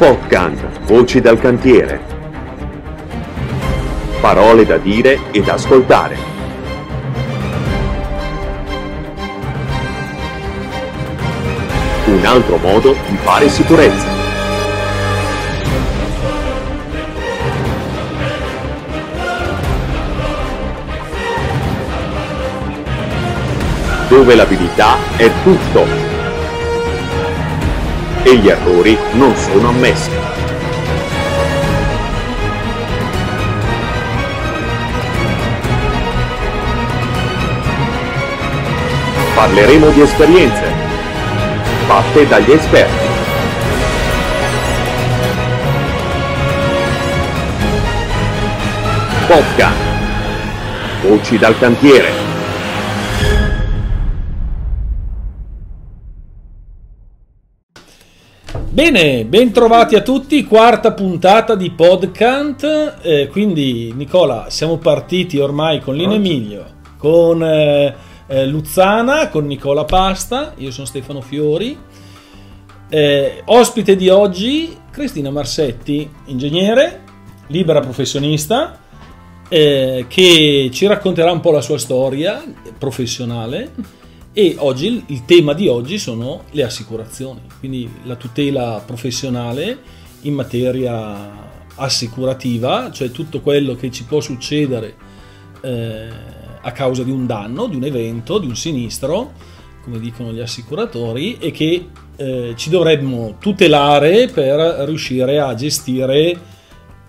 Podcast Voci dal cantiere. Parole da dire e da ascoltare. Un altro modo di fare sicurezza. Dove l'abilità è tutto e gli errori non sono ammessi. Parleremo di esperienze fatte dagli esperti. Podcast. Voci dal cantiere. Bene, bentrovati a tutti, quarta puntata di Podcant. Eh, quindi, Nicola, siamo partiti ormai con Lino Emilio, con eh, eh, Luzzana, con Nicola Pasta. Io sono Stefano Fiori. Eh, ospite di oggi, Cristina Marsetti, ingegnere, libera professionista, eh, che ci racconterà un po' la sua storia professionale e oggi il tema di oggi sono le assicurazioni, quindi la tutela professionale in materia assicurativa, cioè tutto quello che ci può succedere eh, a causa di un danno, di un evento, di un sinistro, come dicono gli assicuratori, e che eh, ci dovremmo tutelare per riuscire a gestire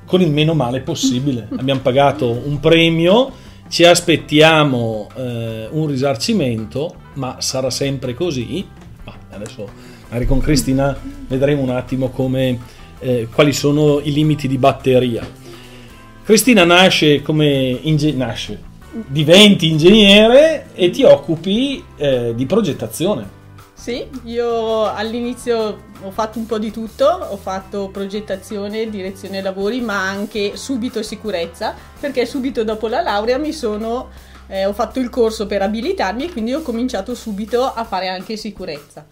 con il meno male possibile. Abbiamo pagato un premio, ci aspettiamo eh, un risarcimento ma sarà sempre così? Ma adesso magari con Cristina vedremo un attimo come, eh, quali sono i limiti di batteria. Cristina nasce come inge- nasce, diventi ingegnere e ti occupi eh, di progettazione. Sì, io all'inizio ho fatto un po' di tutto, ho fatto progettazione, direzione lavori, ma anche subito sicurezza, perché subito dopo la laurea mi sono eh, ho fatto il corso per abilitarmi e quindi ho cominciato subito a fare anche sicurezza.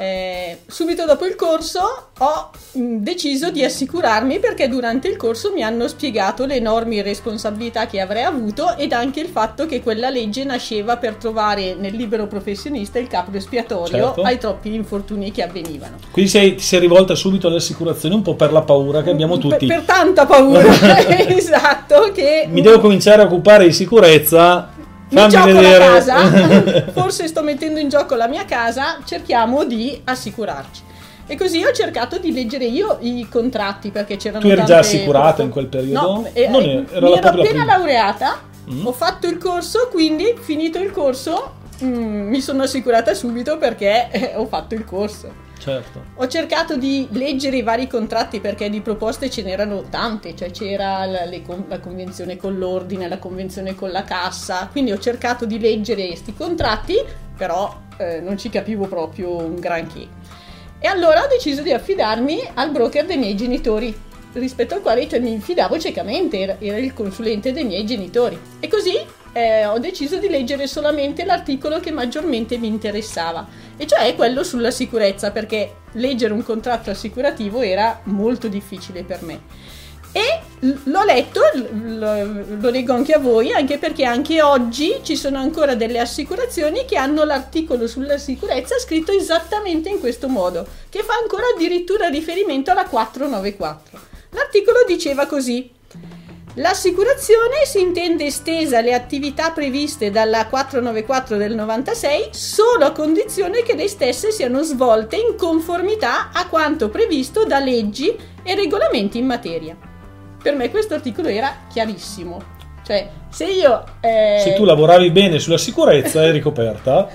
Eh, subito dopo il corso ho mm, deciso di assicurarmi perché durante il corso mi hanno spiegato le enormi responsabilità che avrei avuto ed anche il fatto che quella legge nasceva per trovare nel libero professionista il capo espiatorio certo. ai troppi infortuni che avvenivano. Quindi sei, ti sei rivolta subito alle assicurazioni un po' per la paura che abbiamo tutti. Per, per tanta paura, esatto. Che... Mi devo cominciare a occupare di sicurezza mi gioco vedere. la casa, forse sto mettendo in gioco la mia casa, cerchiamo di assicurarci. E così ho cercato di leggere io i contratti perché c'erano Tu eri già assicurata in quel periodo? No, eh, non era mi ero appena laureata, mm. ho fatto il corso, quindi finito il corso mm, mi sono assicurata subito perché eh, ho fatto il corso. Certo. Ho cercato di leggere i vari contratti perché di proposte ce n'erano tante, cioè c'era la, le, la, convenzione con l'ordine, la convenzione con la cassa, quindi ho cercato di leggere questi contratti, però eh, non ci capivo proprio un granché. E allora ho deciso di affidarmi al broker dei miei genitori, rispetto al quale cioè, mi fidavo ciecamente, era, era il consulente dei miei genitori. E così eh, ho deciso di leggere solamente l'articolo che maggiormente mi interessava, e cioè quello sulla sicurezza, perché leggere un contratto assicurativo era molto difficile per me. E l'ho letto, lo, lo leggo anche a voi, anche perché anche oggi ci sono ancora delle assicurazioni che hanno l'articolo sulla sicurezza scritto esattamente in questo modo, che fa ancora addirittura riferimento alla 494. L'articolo diceva così. L'assicurazione si intende estesa alle attività previste dalla 494 del 96 solo a condizione che le stesse siano svolte in conformità a quanto previsto da leggi e regolamenti in materia. Per me questo articolo era chiarissimo. Cioè, se io... Eh... Se tu lavoravi bene sulla sicurezza eri coperta,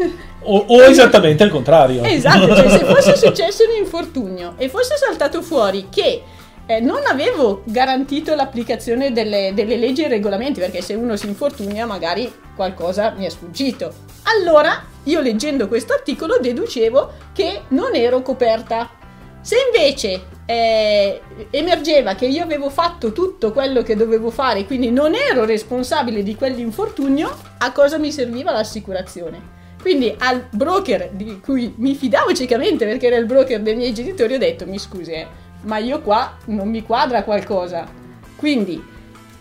o, o esattamente al contrario. Esatto, cioè se fosse successo un infortunio e fosse saltato fuori che eh, non avevo garantito l'applicazione delle, delle, leggi e regolamenti perché se uno si infortuna magari qualcosa mi è sfuggito. Allora io leggendo questo articolo deducevo che non ero coperta. Se invece eh, emergeva che io avevo fatto tutto quello che dovevo fare, quindi non ero responsabile di quell'infortunio, a cosa mi serviva l'assicurazione? Quindi al broker di cui mi fidavo ciecamente perché era il broker dei miei genitori ho detto mi scusi, eh, ma io qua non mi quadra qualcosa. Quindi,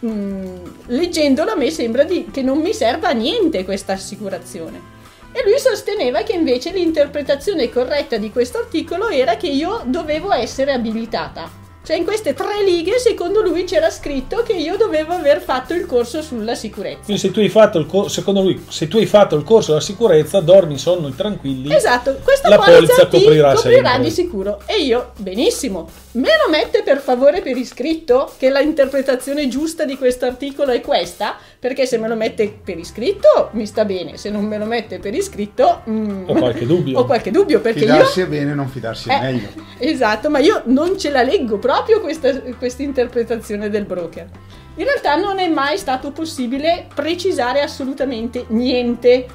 mh, leggendolo a me sembra di, che non mi serva a niente questa assicurazione. E lui sosteneva che invece l'interpretazione corretta di questo articolo era che io dovevo essere abilitata. Cioè in queste tre righe secondo lui c'era scritto che io dovevo aver fatto il corso sulla sicurezza. Quindi se tu hai fatto il corso, secondo lui, se tu hai fatto il corso sulla sicurezza, dormi sonno tranquilli. Esatto, questa la polizza, polizza ti coprirà coprirà di sicuro. E io, benissimo. Me lo mette per favore per iscritto che la interpretazione giusta di questo articolo è questa? Perché se me lo mette per iscritto mi sta bene, se non me lo mette per iscritto mm, Ho qualche dubbio. ho qualche dubbio perché Fidarsi io è bene, non fidarsi è Eh, meglio. Esatto, ma io non ce la leggo proprio questa, questa interpretazione del broker. In realtà non è mai stato possibile precisare assolutamente niente.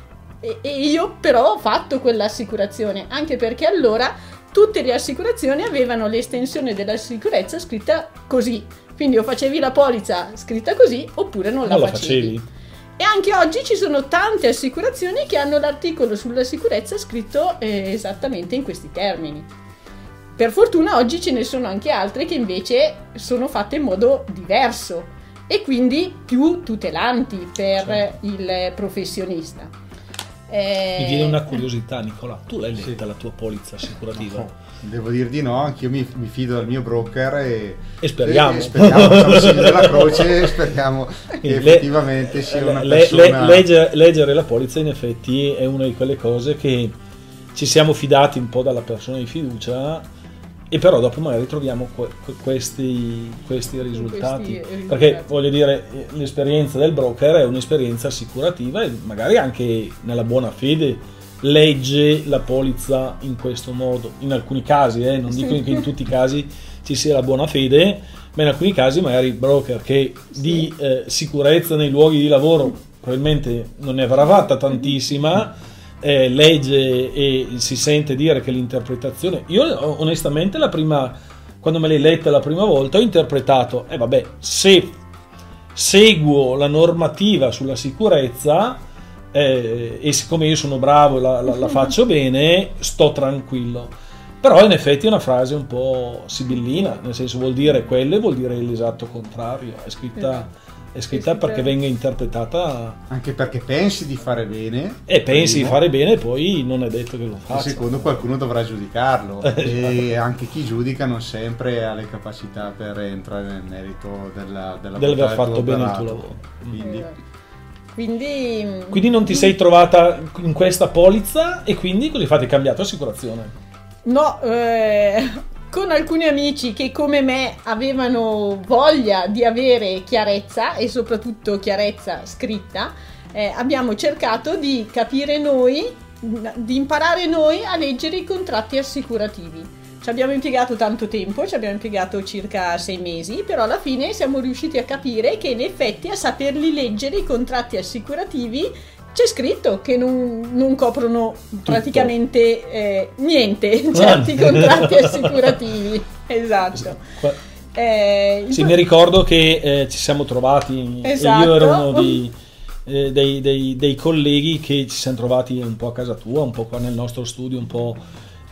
E, e io però ho fatto quell'assicurazione, anche perché allora tutte le assicurazioni avevano l'estensione della sicurezza scritta così. Quindi o facevi la polizza scritta così oppure non la Non la facevi. facevi. E anche oggi ci sono tante assicurazioni che hanno l'articolo sulla sicurezza scritto eh, esattamente in questi termini. Per fortuna oggi ce ne sono anche altre che invece sono fatte in modo diverso e quindi più tutelanti per Certo. il professionista. Eh, Mi viene una curiosità, Nicola. Tu l'hai letta Sì. la tua polizza assicurativa? Oh, devo dir di no, anch'io mi, mi fido del mio broker e, E speriamo. e speriamo, siamo segni della croce e speriamo che Le- effettivamente sia una le- persona... le- leggere, leggere la polizza in effetti è una di quelle cose che ci siamo fidati un po' dalla persona di fiducia e però dopo magari troviamo que- que- questi, questi risultati. risultati. Perché voglio dire, l'esperienza del broker è un'esperienza assicurativa e magari anche nella buona fede legge la polizza in questo modo. In alcuni casi, eh, non Sì. dico che in tutti i casi ci sia la buona fede, ma in alcuni casi magari il broker che di eh, sicurezza nei luoghi di lavoro probabilmente non ne avrà fatta tantissima, eh, legge e si sente dire che l'interpretazione... Io onestamente la prima, quando me l'hai letta la prima volta ho interpretato, e vabbè, se seguo la normativa sulla sicurezza eh, e siccome io sono bravo e la, la- la faccio bene, sto tranquillo. Però in effetti è una frase un po' sibillina, nel senso vuol dire quello e vuol dire l'esatto contrario. È scritta, è scritta perché venga interpretata Anche perché pensi di fare bene e pensi di fare bene e poi non è detto che lo e faccia. secondo qualcuno dovrà giudicarlo Eh, e anche chi giudica non sempre ha le capacità per entrare nel merito della, della Dell'aver del fatto bene il tuo lavoro. Quindi, Esatto. Quindi, Quindi non ti sei trovata in questa polizza e quindi cosa hai fatto? Hai cambiato assicurazione? No, eh, con alcuni amici che come me avevano voglia di avere chiarezza e soprattutto chiarezza scritta, eh, abbiamo cercato di capire noi, di imparare noi a leggere i contratti assicurativi. Ci abbiamo impiegato tanto tempo, ci abbiamo impiegato circa sei mesi, però alla fine siamo riusciti a capire che in effetti a saperli leggere i contratti assicurativi c'è scritto che non, non coprono praticamente eh, niente certi contratti assicurativi. Esatto. Qua- Eh, Sì, mi ricordo che eh, ci siamo trovati Esatto. io ero uno di- eh, dei, dei- dei colleghi che ci siamo trovati un po' a casa tua, un po' qua nel nostro studio, un po'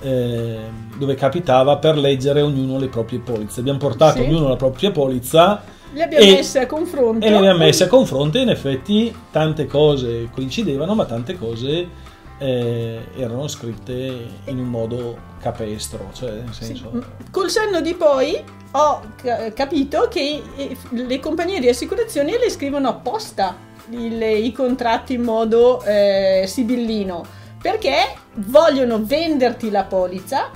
eh, dove capitava per leggere ognuno le proprie polizze. Abbiamo portato Sì. ognuno la propria polizza li abbiamo e- messi a confronto. e le abbiamo messe a confronto e in effetti tante cose coincidevano, ma tante cose eh, erano scritte in un modo capestro, cioè nel Sì, senso... m- Col senno di poi ho ca- capito che eh, le compagnie di assicurazioni le scrivono apposta il- i contratti in modo eh, sibillino perché vogliono venderti la polizza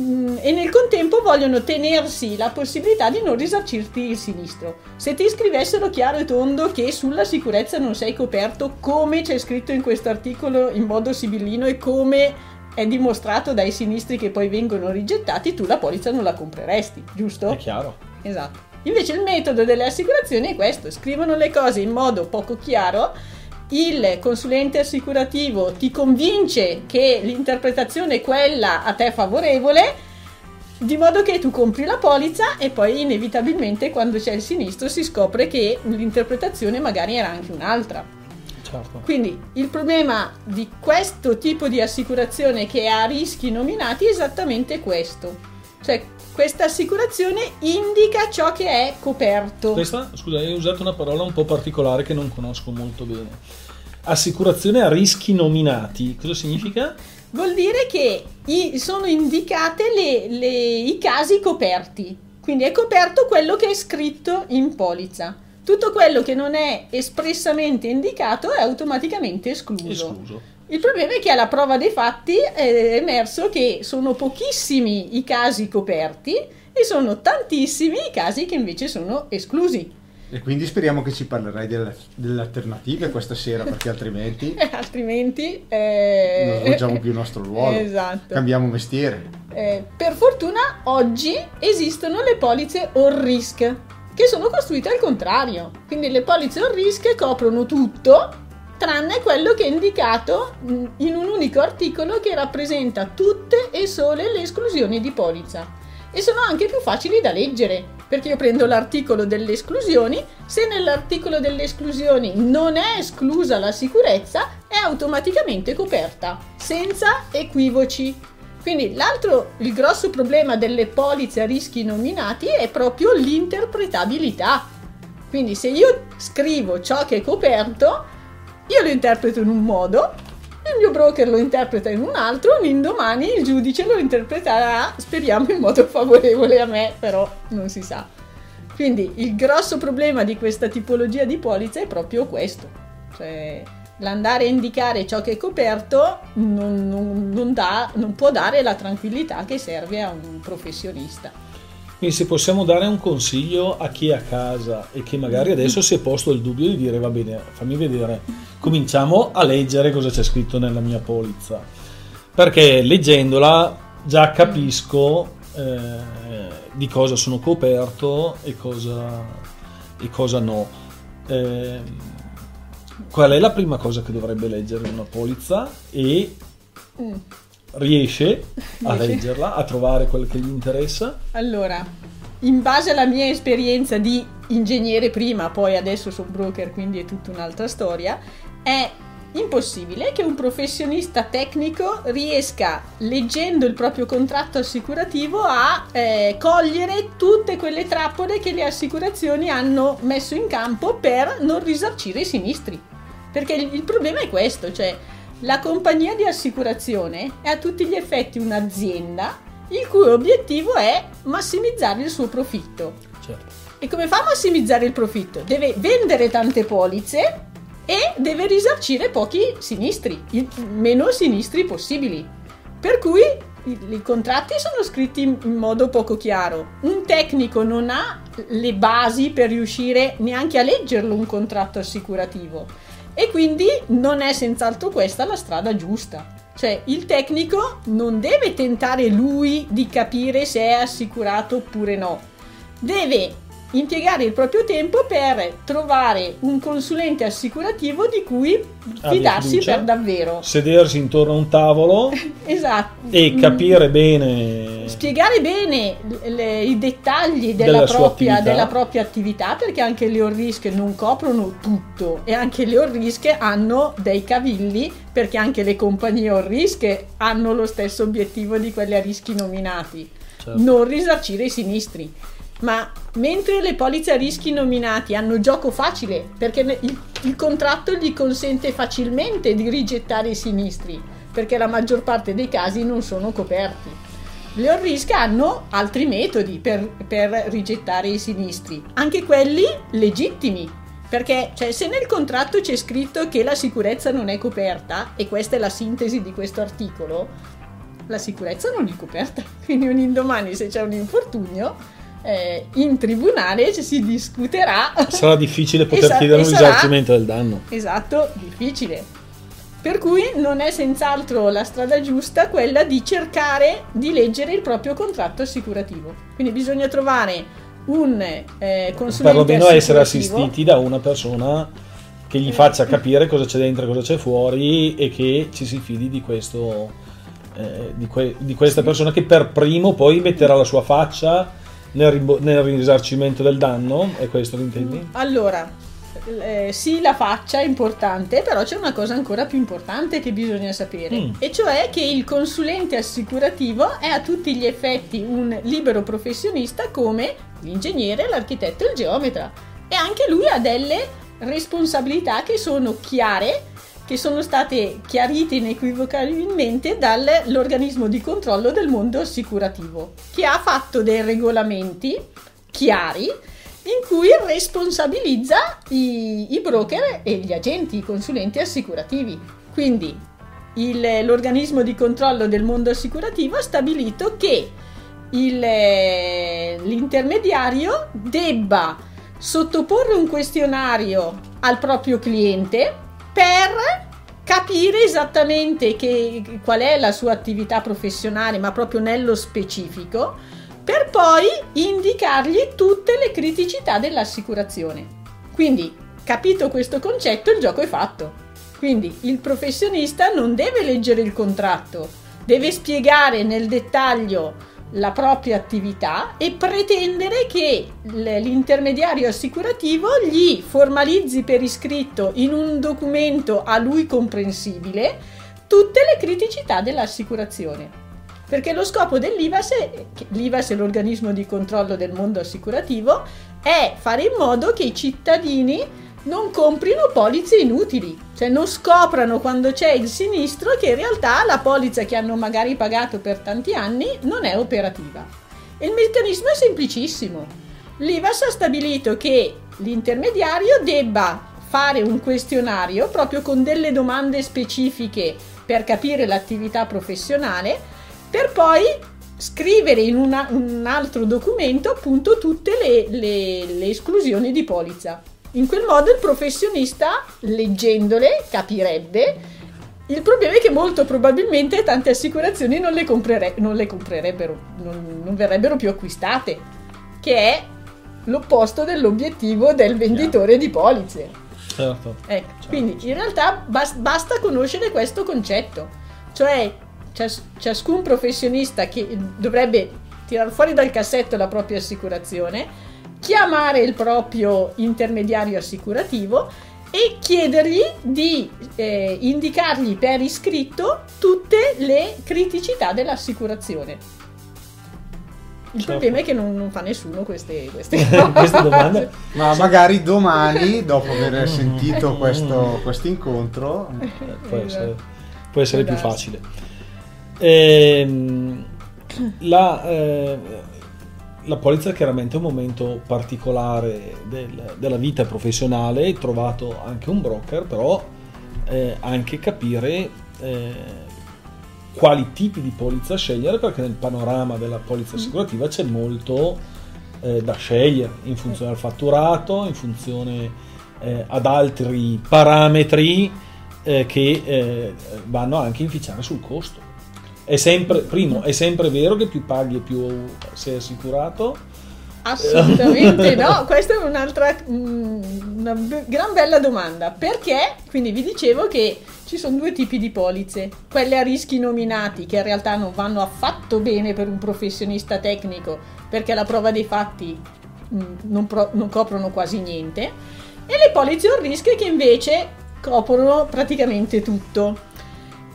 mm, e nel contempo vogliono tenersi la possibilità di non risarcirti il sinistro. Se ti scrivessero chiaro e tondo che sulla sicurezza non sei coperto come c'è scritto in questo articolo in modo sibillino e come è dimostrato dai sinistri che poi vengono rigettati, tu la polizza non la compreresti, giusto? È chiaro. Esatto. Invece il metodo delle assicurazioni è questo, scrivono le cose in modo poco chiaro, il consulente assicurativo ti convince che l'interpretazione è quella a te favorevole, di modo che tu compri la polizza e poi inevitabilmente quando c'è il sinistro si scopre che l'interpretazione magari era anche un'altra. Certo. Quindi il problema di questo tipo di assicurazione che ha rischi nominati è esattamente questo. Cioè, questa assicurazione indica ciò che è coperto. Questa, scusa, hai usato una parola un po' particolare che non conosco molto bene. Assicurazione a rischi nominati, cosa significa? Vuol dire che i- sono indicate le- le- i casi coperti. Quindi è coperto quello che è scritto in polizza. Tutto quello che non è espressamente indicato è automaticamente escluso. Escluso. Il problema è che alla prova dei fatti è emerso che sono pochissimi i casi coperti e sono tantissimi i casi che invece sono esclusi. E quindi speriamo che ci parlerai delle, delle alternative questa sera, perché altrimenti Altrimenti... eh, non svolgiamo più il nostro ruolo. Esatto. Cambiamo mestiere. Eh, per fortuna oggi esistono le polizze all risk che sono costruite al contrario. Quindi le polizze all risk coprono tutto tranne quello che è indicato in un unico articolo che rappresenta tutte e sole le esclusioni di polizza. E sono anche più facili da leggere, perché io prendo l'articolo delle esclusioni, se nell'articolo delle esclusioni non è esclusa la sicurezza, è automaticamente coperta, senza equivoci. Quindi l'altro, il grosso problema delle polizze a rischi nominati è proprio l'interpretabilità. Quindi se io scrivo ciò che è coperto, io lo interpreto in un modo, il mio broker lo interpreta in un altro, un indomani il giudice lo interpreterà, speriamo, in modo favorevole a me, però non si sa. Quindi il grosso problema di questa tipologia di polizza è proprio questo. Cioè, l'andare a indicare ciò che è coperto non, non- non dà- non può dare la tranquillità che serve a un professionista. Quindi se possiamo dare un consiglio a chi è a casa e che magari adesso si è posto il dubbio di dire va bene, fammi vedere, cominciamo a leggere cosa c'è scritto nella mia polizza. Perché leggendola già capisco eh, di cosa sono coperto e cosa, e cosa no. Eh, qual è la prima cosa che dovrebbe leggere una polizza e Mm. Riesce a leggerla, a trovare quel che gli interessa? Allora, in base alla mia esperienza di ingegnere prima, poi adesso sono broker, quindi è tutta un'altra storia, è impossibile che un professionista tecnico riesca, leggendo il proprio contratto assicurativo, a eh, cogliere tutte quelle trappole che le assicurazioni hanno messo in campo per non risarcire i sinistri. Perché il, il problema è questo, cioè la compagnia di assicurazione è a tutti gli effetti un'azienda il cui obiettivo è massimizzare il suo profitto. Certo. E come fa a massimizzare il profitto? Deve vendere tante polizze e deve risarcire pochi sinistri, il meno sinistri possibili. Per cui i, i contratti sono scritti in, in modo poco chiaro. Un tecnico non ha le basi per riuscire neanche a leggerlo un contratto assicurativo e quindi non è senz'altro questa la strada giusta. Cioè il tecnico non deve tentare lui di capire se è assicurato oppure no, deve impiegare il proprio tempo per trovare un consulente assicurativo di cui Abbia fidarsi fiducia. per davvero. Sedersi intorno a un tavolo Esatto. e Mm. capire bene Spiegare bene le- i dettagli della, Della propria, attività. della propria attività perché anche le risk non coprono tutto e anche le risk hanno dei cavilli perché anche le compagnie risk hanno lo stesso obiettivo di quelle a rischi nominati Certo. non risarcire i sinistri ma mentre le polizze a rischi nominati hanno gioco facile perché il, il contratto gli consente facilmente di rigettare i sinistri perché la maggior parte dei casi non sono coperti le risk hanno altri metodi per, per rigettare i sinistri, anche quelli legittimi. Perché cioè, se nel contratto c'è scritto che la sicurezza non è coperta, e questa è la sintesi di questo articolo, la sicurezza non è coperta. Quindi un indomani se c'è un infortunio, eh, in tribunale ci si discuterà. sarà difficile poter sa- chiedere un risarcimento del danno. Esatto, difficile. Per cui non è senz'altro la strada giusta quella di cercare di leggere il proprio contratto assicurativo. Quindi bisogna trovare un eh, consulente Perlomeno essere assistiti da una persona che gli faccia capire cosa c'è dentro e cosa c'è fuori e che ci si fidi di questo eh, di, que- di questa persona che per primo poi metterà la sua faccia nel, rimbo- nel risarcimento del danno è questo lo intendi? Allora, eh, sì, la faccia è importante, però c'è una cosa ancora più importante che bisogna sapere, Mm. e cioè che il consulente assicurativo è a tutti gli effetti un libero professionista come l'ingegnere, l'architetto e il geometra. E anche lui ha delle responsabilità che sono chiare, che sono state chiarite inequivocabilmente dall'organismo di controllo del mondo assicurativo, che ha fatto dei regolamenti chiari in cui responsabilizza i, i broker e gli agenti, i consulenti assicurativi. Quindi il- l'organismo di controllo del mondo assicurativo ha stabilito che il- l'intermediario debba sottoporre un questionario al proprio cliente per capire esattamente che- qual è la sua attività professionale, ma proprio nello specifico, per poi indicargli tutte le criticità dell'assicurazione. Quindi, capito questo concetto, il gioco è fatto. Quindi il professionista non deve leggere il contratto, deve spiegare nel dettaglio la propria attività e pretendere che l'intermediario assicurativo gli formalizzi per iscritto in un documento a lui comprensibile tutte le criticità dell'assicurazione. Perché lo scopo dell'IVAS, l'IVAS è l'organismo di controllo del mondo assicurativo, è fare in modo che i cittadini non comprino polizze inutili, cioè non scoprano quando c'è il sinistro che in realtà la polizza che hanno magari pagato per tanti anni non è operativa. Il meccanismo è semplicissimo. L'IVAS ha stabilito che l'intermediario debba fare un questionario proprio con delle domande specifiche per capire l'attività professionale, per poi scrivere in una- un altro documento appunto tutte le, le- le esclusioni di polizza. In quel modo il professionista, leggendole, capirebbe. Il problema è che molto probabilmente tante assicurazioni non le, comprere- non le comprerebbero, non, non verrebbero più acquistate, che è l'opposto dell'obiettivo del venditore di polizze. Certo. Ecco, Certo. quindi in realtà bas- basta conoscere questo concetto, cioè cias- ciascun professionista che dovrebbe tirare fuori dal cassetto la propria assicurazione, chiamare il proprio intermediario assicurativo e chiedergli di eh, indicargli per iscritto tutte le criticità dell'assicurazione. Il Certo. problema è che non, non fa nessuno queste, queste Queste domande. Ma magari domani, dopo aver sentito questo questo incontro, Eh, può Esatto. essere, può essere più darsi. facile. Ehm, la, eh, la polizza è chiaramente un momento particolare del- della vita professionale, hai trovato anche un broker, però eh, anche capire eh, quali tipi di polizza scegliere, perché nel panorama della polizza assicurativa c'è molto eh, da scegliere in funzione al fatturato, in funzione eh, ad altri parametri eh, che eh, vanno anche a inficiare sul costo. È sempre, primo, è sempre vero che più paghi e più sei assicurato? Assolutamente no, questa è un'altra mm, una gran bella domanda. Perché? Quindi vi dicevo che ci sono due tipi di polizze, quelle a rischi nominati che in realtà non vanno affatto bene per un professionista tecnico perché la prova dei fatti mm, non, pro- non coprono quasi niente e le polizze on risk che invece coprono praticamente tutto.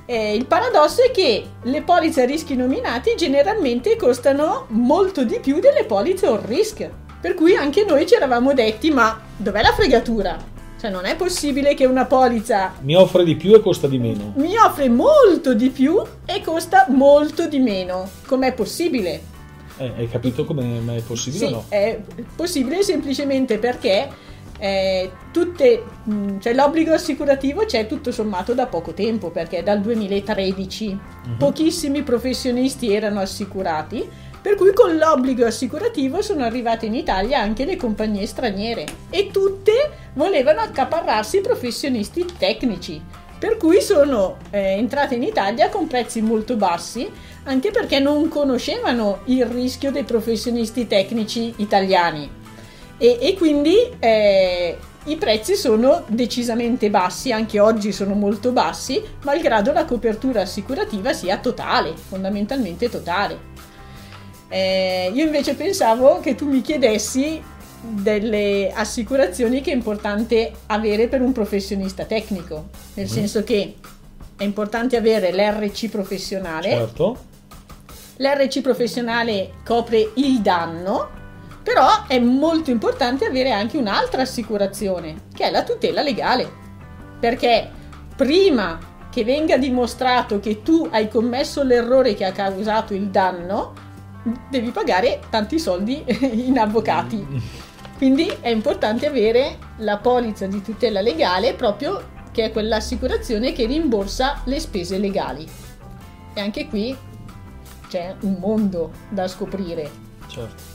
Eh, il paradosso è che le polizze a rischi nominati generalmente costano molto di più delle polizze on risk. Per cui anche noi ci eravamo detti: ma dov'è la fregatura? Cioè, non è possibile che una polizza Mi offre di più e costa di meno. mi offre molto di più e costa molto di meno. Com'è possibile? Eh, hai capito come è possibile Sì, o no? è possibile semplicemente perché eh, tutte, mh, cioè l'obbligo assicurativo c'è tutto sommato da poco tempo, perché dal 2013 Mhm. pochissimi professionisti erano assicurati, per cui con l'obbligo assicurativo sono arrivate in Italia anche le compagnie straniere e tutte volevano accaparrarsi i professionisti tecnici. Per cui sono eh, entrate in Italia con prezzi molto bassi, anche perché non conoscevano il rischio dei professionisti tecnici italiani. E, e quindi eh, i prezzi sono decisamente bassi, anche oggi sono molto bassi, malgrado la copertura assicurativa sia totale, fondamentalmente totale. Eh, io invece pensavo che tu mi chiedessi delle assicurazioni che è importante avere per un professionista tecnico, nel Mm. senso che è importante avere l'RC professionale, Certo. l'RC professionale copre il danno, però è molto importante avere anche un'altra assicurazione, che è la tutela legale, perché prima che venga dimostrato che tu hai commesso l'errore che ha causato il danno, devi pagare tanti soldi in avvocati. Quindi è importante avere la polizza di tutela legale proprio che è quell'assicurazione che rimborsa le spese legali. E anche qui c'è un mondo da scoprire. certo.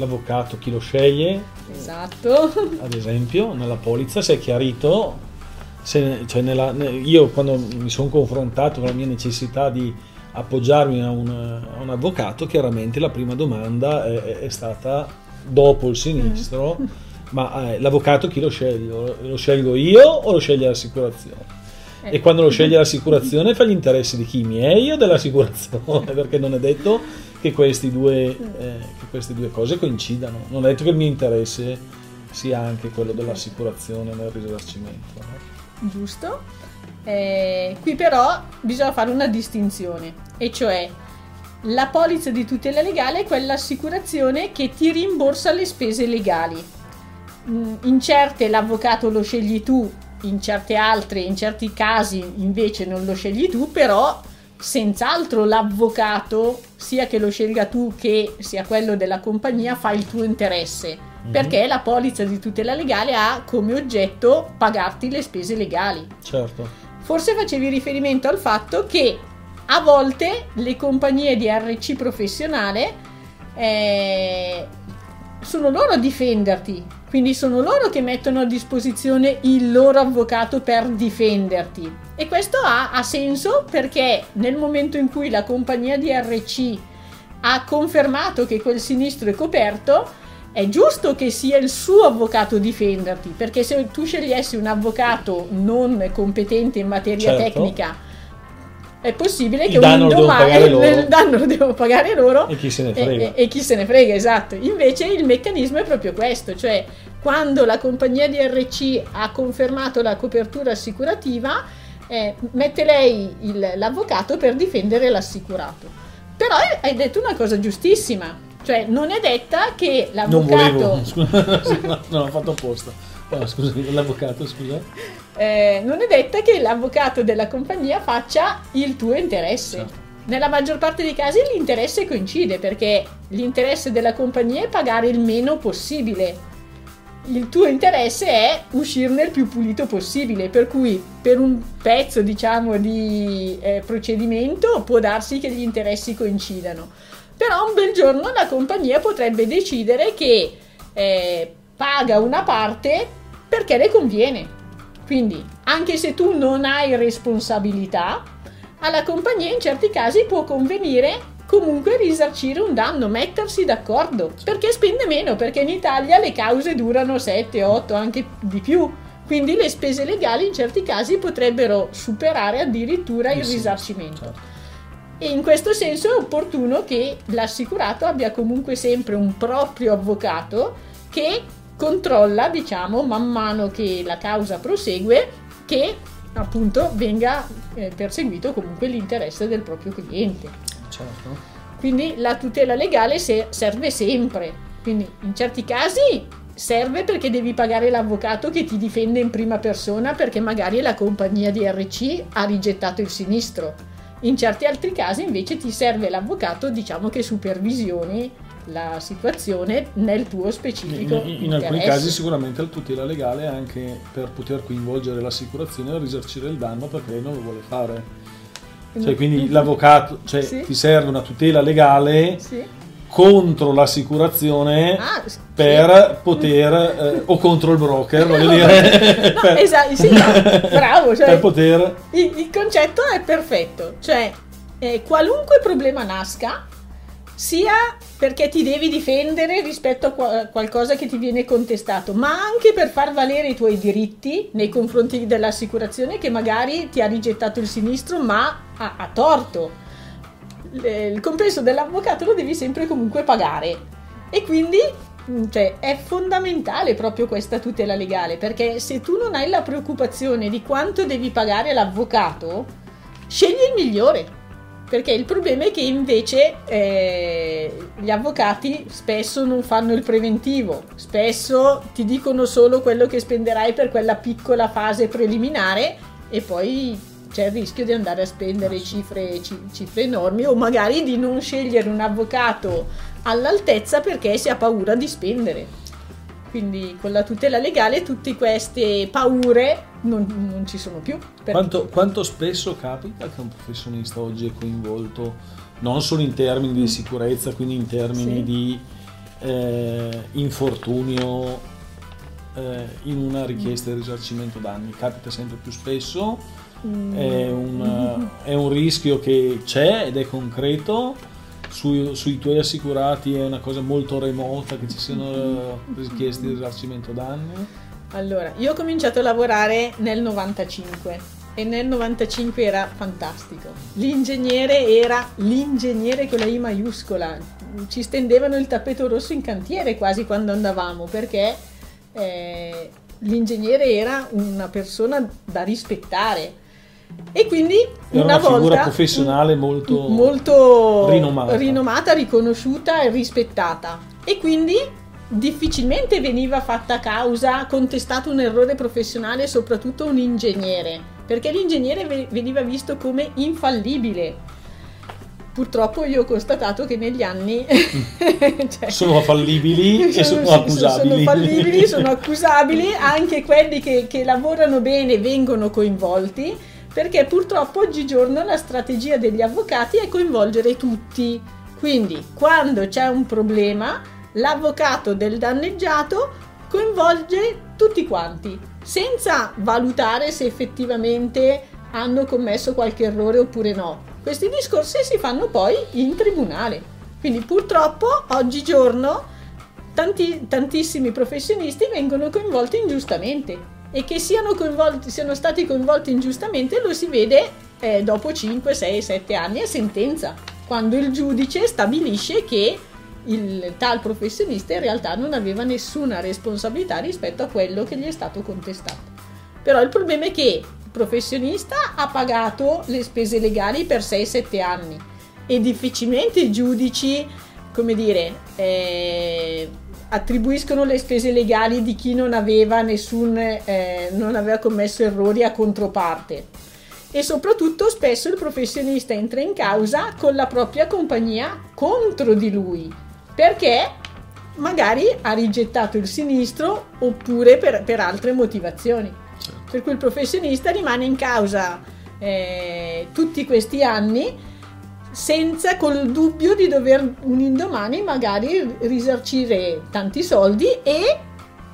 L'avvocato chi lo sceglie, Esatto. ad esempio, nella polizza si è chiarito, se- cioè nella- ne- io quando mi sono confrontato con la mia necessità di appoggiarmi a un, a un avvocato, chiaramente la prima domanda è, è stata dopo il sinistro, ma eh, l'avvocato chi lo sceglie? Lo, scelgo io o lo sceglie l'assicurazione? Eh. E quando lo sceglie l'assicurazione fa gli interessi di chi? Miei o dell'assicurazione? Perché non è detto che, questi due, eh, che queste due cose coincidano. Non è detto che il mio interesse sia anche quello dell'assicurazione nel risarcimento. no? giusto. Eh, qui però bisogna fare una distinzione, e cioè la polizza di tutela legale è quell'assicurazione che ti rimborsa le spese legali. Mm, In certe l'avvocato lo scegli tu, in certe altre, in certi casi invece non lo scegli tu, però senz'altro l'avvocato, sia che lo scelga tu che sia quello della compagnia, fa il tuo interesse. Perché la polizza di tutela legale ha come oggetto pagarti le spese legali. Certo. Forse facevi riferimento al fatto che a volte le compagnie di RC professionale eh, sono loro a difenderti, quindi sono loro che mettono a disposizione il loro avvocato per difenderti. E questo ha, ha senso perché nel momento in cui la compagnia di RC ha confermato che quel sinistro è coperto, è giusto che sia il suo avvocato a difenderti, perché se tu scegliessi un avvocato non competente in materia Certo. tecnica, è possibile Il che danno un domani il danno lo devono pagare loro E chi se ne frega. e- e chi se ne frega, esatto. Invece il meccanismo è proprio questo, cioè quando la compagnia di RC ha confermato la copertura assicurativa, eh, mette lei il- l'avvocato per difendere l'assicurato. Però hai- detto una cosa giustissima, cioè non è detta che Non l'avvocato... volevo, scusa, no, non l'ho fatto apposta. No, scusa, l'avvocato, scusa. Eh, non è detta che l'avvocato della compagnia faccia il tuo interesse. Certo. Nella maggior parte dei casi l'interesse coincide perché l'interesse della compagnia è pagare il meno possibile. Il tuo interesse è uscirne il più pulito possibile, per cui per un pezzo diciamo di eh, procedimento può darsi che gli interessi coincidano. Però un bel giorno la compagnia potrebbe decidere che eh, paga una parte perché le conviene. Quindi, anche se tu non hai responsabilità, alla compagnia in certi casi può convenire comunque risarcire un danno, mettersi d'accordo, perché spende meno, perché in Italia le cause durano 7, 8, anche di più. Quindi le spese legali in certi casi potrebbero superare addirittura il risarcimento. certo. E in questo senso è opportuno che l'assicurato abbia comunque sempre un proprio avvocato che controlla, diciamo, man mano che la causa prosegue, che appunto venga eh, perseguito comunque l'interesse del proprio cliente. Certo. Quindi la tutela legale se- serve sempre. Quindi in certi casi serve perché devi pagare l'avvocato che ti difende in prima persona perché magari la compagnia di RC ha rigettato il sinistro. In certi altri casi invece ti serve l'avvocato, diciamo che supervisioni la situazione nel tuo In, specifico in- in alcuni interesse. casi sicuramente la tutela legale anche per poter coinvolgere l'assicurazione a risarcire il danno perché lei non lo vuole fare. Cioè, quindi l'avvocato, cioè Sì. ti serve una tutela legale Sì. contro l'assicurazione Ah, s- per poter eh, o contro il broker, voglio dire, No, per, esatto, sì, no, bravo, cioè- per poter Il, il concetto è perfetto, cioè eh, qualunque problema nasca, sia perché ti devi difendere rispetto a qua- qualcosa che ti viene contestato, ma anche per far valere i tuoi diritti nei confronti dell'assicurazione che magari ti ha rigettato il sinistro ma ha, ha torto. Il compenso dell'avvocato lo devi sempre comunque pagare e quindi cioè, è fondamentale proprio questa tutela legale perché se tu non hai la preoccupazione di quanto devi pagare l'avvocato, scegli il migliore. Perché il problema è che invece eh, gli avvocati spesso non fanno il preventivo, spesso ti dicono solo quello che spenderai per quella piccola fase preliminare e poi c'è il rischio di andare a spendere cifre, cifre enormi o magari di non scegliere un avvocato all'altezza perché si ha paura di spendere. Quindi con la tutela legale tutte queste paure non, non ci sono più. Quanto, quanto, spesso capita che un professionista oggi è coinvolto non solo in termini di sicurezza, quindi in termini sì. di eh, infortunio eh, in una richiesta di risarcimento danni? Capita sempre più spesso, mm. è, un, è un rischio che c'è ed è concreto sui, sui, tuoi assicurati è una cosa molto remota che ci siano richieste di risarcimento danni? Allora, io ho cominciato a lavorare nel 95 e nel 95 era fantastico. L'ingegnere era l'ingegnere con la I maiuscola. Ci stendevano il tappeto rosso in cantiere quasi quando andavamo perché eh, l'ingegnere era una persona da rispettare e quindi Era una, una volta figura professionale molto, molto rinomata. rinomata, riconosciuta e rispettata. E quindi difficilmente veniva fatta causa, contestato un errore professionale, soprattutto un ingegnere, perché l'ingegnere veniva visto come infallibile. Purtroppo io ho constatato che negli anni cioè, sono fallibili e sono, sono accusabili. Sono fallibili, sono accusabili, anche quelli che, che lavorano bene vengono coinvolti perché purtroppo oggigiorno la strategia degli avvocati è coinvolgere tutti. Quindi quando c'è un problema, l'avvocato del danneggiato coinvolge tutti quanti, senza valutare se effettivamente hanno commesso qualche errore oppure no. Questi discorsi si fanno poi in tribunale. Quindi purtroppo oggigiorno tanti, tantissimi professionisti vengono coinvolti ingiustamente e che siano, siano stati coinvolti ingiustamente lo si vede eh, dopo 5, 6, 7 anni a sentenza, quando il giudice stabilisce che il tal professionista in realtà non aveva nessuna responsabilità rispetto a quello che gli è stato contestato. Però il problema è che il professionista ha pagato le spese legali per 6-7 anni. E difficilmente i giudici, come dire, eh, attribuiscono le spese legali di chi non aveva nessun eh, non aveva commesso errori a controparte. E soprattutto spesso il professionista entra in causa con la propria compagnia contro di lui perché magari ha rigettato il sinistro oppure per, per altre motivazioni certo. per cui il professionista rimane in causa eh, tutti questi anni senza col dubbio di dover un indomani magari risarcire tanti soldi e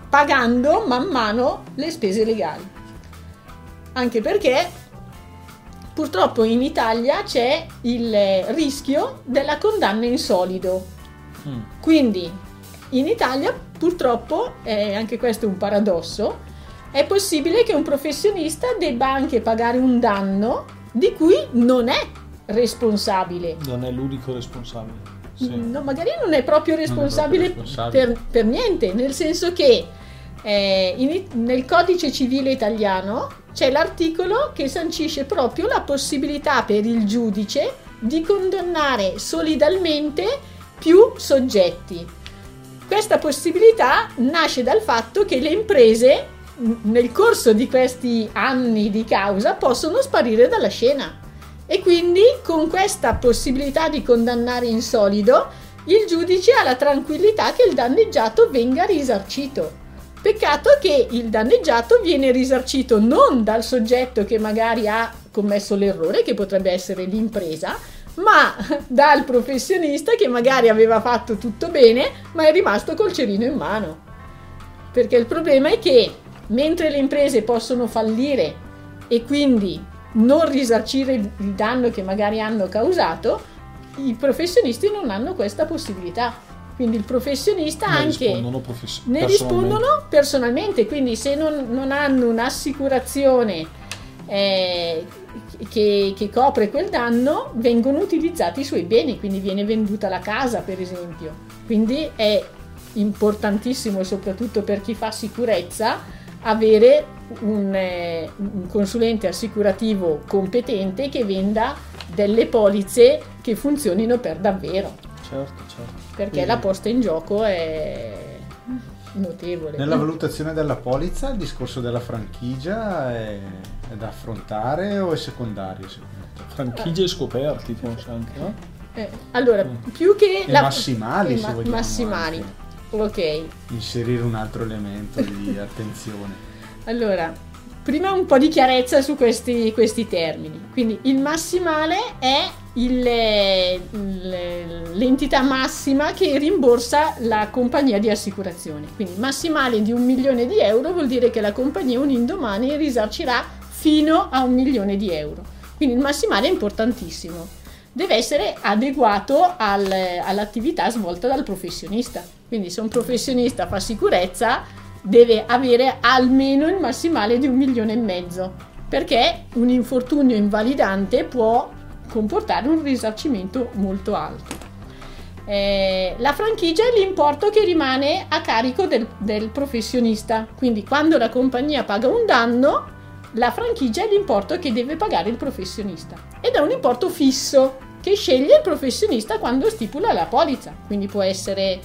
pagando man mano le spese legali. Anche perché purtroppo in Italia c'è il rischio della condanna in solido. Mm. Quindi in Italia purtroppo, e anche questo è un paradosso, è possibile che un professionista debba anche pagare un danno di cui non è responsabile. Non è l'unico responsabile. Sì. No, magari non è proprio responsabile, è proprio responsabile. Per, per, niente, nel senso che eh, in, nel codice civile italiano c'è l'articolo che sancisce proprio la possibilità per il giudice di condannare solidalmente più soggetti. Questa possibilità nasce dal fatto che le imprese nel corso di questi anni di causa possono sparire dalla scena e quindi con questa possibilità di condannare in solido il giudice ha la tranquillità che il danneggiato venga risarcito. Peccato che il danneggiato viene risarcito non dal soggetto che magari ha commesso l'errore, che potrebbe essere l'impresa, ma dal professionista che magari aveva fatto tutto bene, ma è rimasto col cerino in mano. Perché il problema è che mentre le imprese possono fallire e quindi non risarcire il danno che magari hanno causato, i professionisti non hanno questa possibilità. Quindi il professionista ne anche rispondono profes- ne personalmente. rispondono personalmente, quindi se non, non hanno un'assicurazione eh, che, che, copre quel danno, vengono utilizzati i suoi beni, quindi viene venduta la casa per esempio. Quindi è importantissimo soprattutto per chi fa sicurezza avere un, eh, un consulente assicurativo competente che venda delle polizze che funzionino per davvero. Certo, certo. Perché Quindi- la posta in gioco è notevole. Nella valutazione della polizza il discorso della franchigia è, è da affrontare o è secondario secondo te? Franchigie scoperti forse anche, no? Eh, allora, più che E massimali, eh, se ma- vogliamo massimali. anche. Ok. Inserire un altro elemento di attenzione. Allora, prima un po' di chiarezza su questi, questi termini. Quindi il massimale è il- l'entità massima che rimborsa la compagnia di assicurazione. Quindi massimale di un milione di euro vuol dire che la compagnia un indomani risarcirà fino a un milione di euro. Quindi il massimale è importantissimo. Deve essere adeguato al- all'attività svolta dal professionista. Quindi se un professionista fa sicurezza deve avere almeno il massimale di un milione e mezzo, perché un infortunio invalidante può comportare un risarcimento molto alto. Eh, la franchigia è l'importo che rimane a carico del, del professionista, quindi quando la compagnia paga un danno, la franchigia è l'importo che deve pagare il professionista ed è un importo fisso che sceglie il professionista quando stipula la polizza, quindi può essere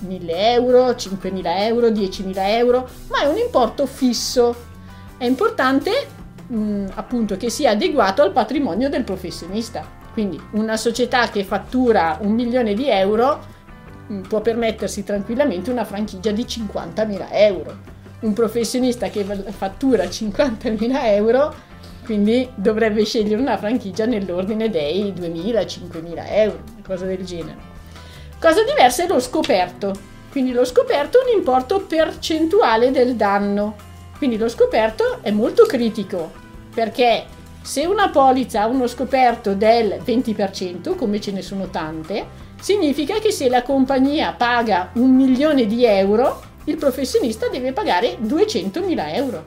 1000 euro, 5.000 euro, 10.000 euro, ma è un importo fisso. È importante mh, appunto che sia adeguato al patrimonio del professionista. Quindi una società che fattura un milione di euro mh, può permettersi tranquillamente una franchigia di 50.000 euro. Un professionista che fattura 50.000 euro quindi dovrebbe scegliere una franchigia nell'ordine dei 2.000-5.000 euro, una cosa del genere. Cosa diversa è lo scoperto. Quindi lo scoperto è un importo percentuale del danno. Quindi lo scoperto è molto critico perché se una polizza ha uno scoperto del 20%, come ce ne sono tante, significa che se la compagnia paga un milione di euro, il professionista deve pagare 200.000 euro.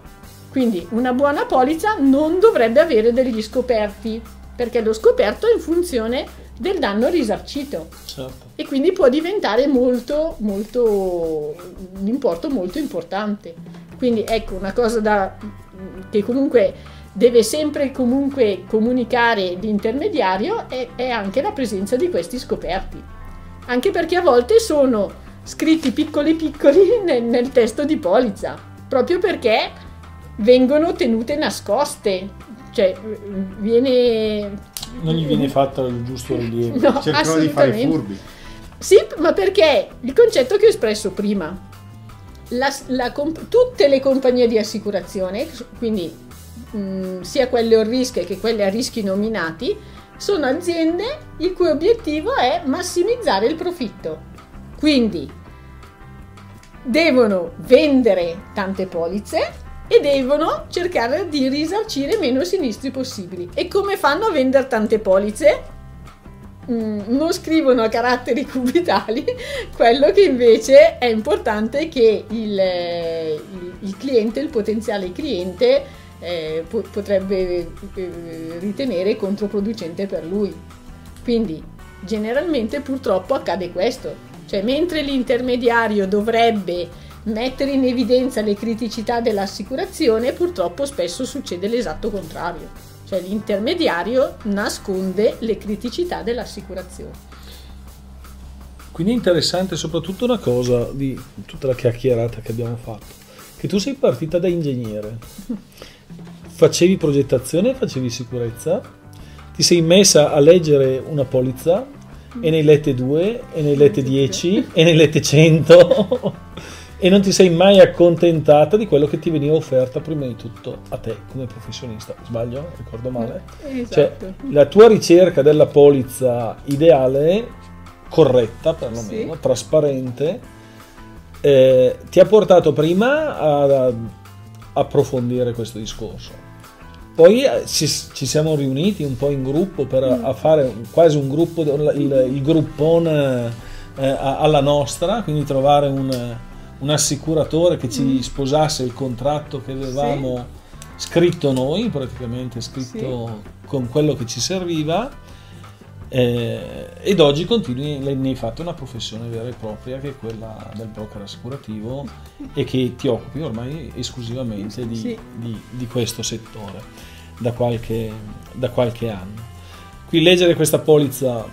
Quindi una buona polizza non dovrebbe avere degli scoperti, perché lo scoperto è in funzione del danno risarcito Certo. e quindi può diventare molto, molto, un importo molto importante. Quindi ecco, una cosa da, che comunque deve sempre comunque comunicare l'intermediario è, è anche la presenza di questi scoperti. Anche perché a volte sono scritti piccoli piccoli nel, nel testo di polizza, proprio perché vengono tenute nascoste, cioè viene... Non gli viene fatto il giusto rilievo. No, Cercano di fare furbi. Sì, ma perché il concetto che ho espresso prima, la- la comp- tutte le compagnie di assicurazione, quindi mh, sia quelle all risk che quelle a rischi nominati, sono aziende il cui obiettivo è massimizzare il profitto. Quindi devono vendere tante polizze e devono cercare di risarcire meno sinistri possibili. E come fanno a vendere tante polizze? Mm, non scrivono a caratteri cubitali quello che invece è importante che il, eh, il- il cliente, il potenziale cliente eh, po- potrebbe eh, ritenere controproducente per lui. Quindi generalmente purtroppo accade questo, cioè mentre l'intermediario dovrebbe mettere in evidenza le criticità dell'assicurazione, purtroppo spesso succede l'esatto contrario. Cioè l'intermediario nasconde le criticità dell'assicurazione. Quindi è interessante soprattutto una cosa di tutta la chiacchierata che abbiamo fatto, che tu sei partita da ingegnere, facevi progettazione, facevi sicurezza, ti sei messa a leggere una polizza e ne hai lette due, e ne hai lette 10, e ne hai lette 100 e non ti sei mai accontentata di quello che ti veniva offerta prima di tutto a te come professionista. Sbaglio? Ricordo male? Cioè, Esatto. la tua ricerca della polizza ideale, corretta perlomeno, Sì. trasparente, eh, ti ha portato prima a, approfondire questo discorso. Poi eh, ci, ci siamo riuniti un po' in gruppo per Mm. a fare un- quasi un gruppo, il, il gruppone eh, a- alla nostra, quindi trovare un, un assicuratore che Mm. ci sposasse il contratto che avevamo scritto noi, praticamente scritto con quello che ci serviva. Eh, ed oggi continui, ne hai fatto una professione vera e propria che è quella del broker assicurativo e che ti occupi ormai esclusivamente di, Sì. di- di questo settore da qualche, da qualche anno. Qui leggere questa polizza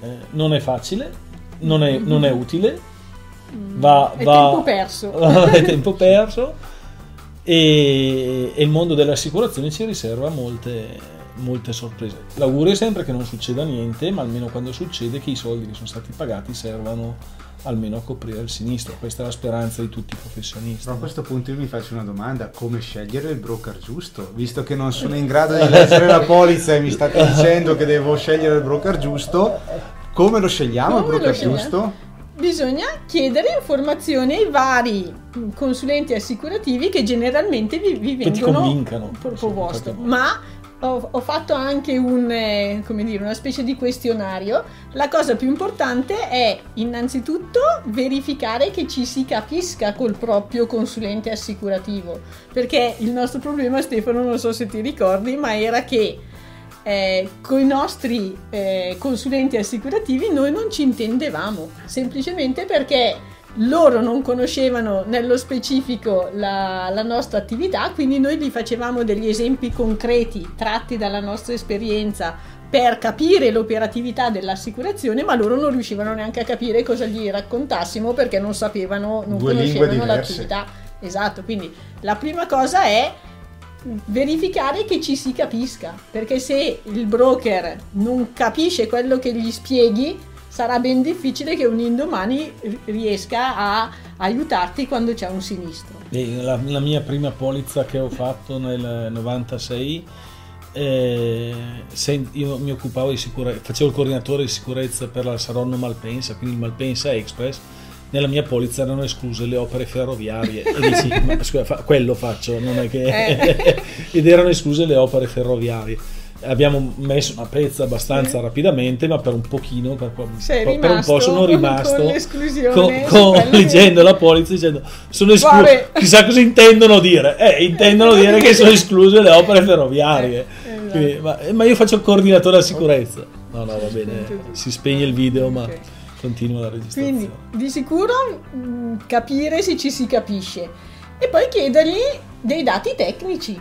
eh, non è facile, non è, non è utile, va, È va- tempo perso. è tempo perso e, e il mondo delle assicurazioni ci riserva molte, molte sorprese. L'augurio è sempre che non succeda niente, ma almeno quando succede che i soldi che sono stati pagati servano almeno a coprire il sinistro. Questa è la speranza di tutti i professionisti. Però a questo punto io mi faccio una domanda, come scegliere il broker giusto? Visto che non sono in grado di leggere la polizza e mi state dicendo che devo scegliere il broker giusto, come lo scegliamo il Come lo broker scegliamo? giusto? Bisogna chiedere informazioni ai vari consulenti assicurativi che generalmente vi, vi Che ti vengono proposto. Ma ho, ho fatto anche un, eh, come dire, una specie di questionario. La cosa più importante è innanzitutto verificare che ci si capisca col proprio consulente assicurativo. Perché il nostro problema, Stefano, non so se ti ricordi, ma era che con i nostri eh, consulenti assicurativi noi non ci intendevamo, semplicemente perché loro non conoscevano nello specifico la, la nostra attività, quindi noi gli facevamo degli esempi concreti tratti dalla nostra esperienza per capire l'operatività dell'assicurazione, ma loro non riuscivano neanche a capire cosa gli raccontassimo perché non sapevano, non Due conoscevano l'attività. Esatto, quindi la prima cosa è verificare che ci si capisca, perché se il broker non capisce quello che gli spieghi, sarà ben difficile che un indomani riesca a aiutarti quando c'è un sinistro. La, la mia prima polizza che ho fatto nel 96, eh, io mi occupavo di sicurezza, facevo il coordinatore di sicurezza per la Saronno Malpensa, quindi Malpensa Express. Nella mia polizza erano escluse le opere ferroviarie e dici, ma scusa, fa- quello faccio, non è che... Eh. ed erano escluse le opere ferroviarie. Abbiamo messo una pezza abbastanza rapidamente, ma per un pochino, per, Sei per un po' sono rimasto con con- leggendo la polizza dicendo sono escluse chissà cosa intendono dire eh, intendono dire che sono escluse le opere ferroviarie Eh, esatto. Quindi, ma, ma io faccio il coordinatore della sicurezza no no va bene si spegne il video ma Ok. Continua la registrazione Quindi di sicuro mh, capire se ci si capisce e poi chiedergli dei dati tecnici,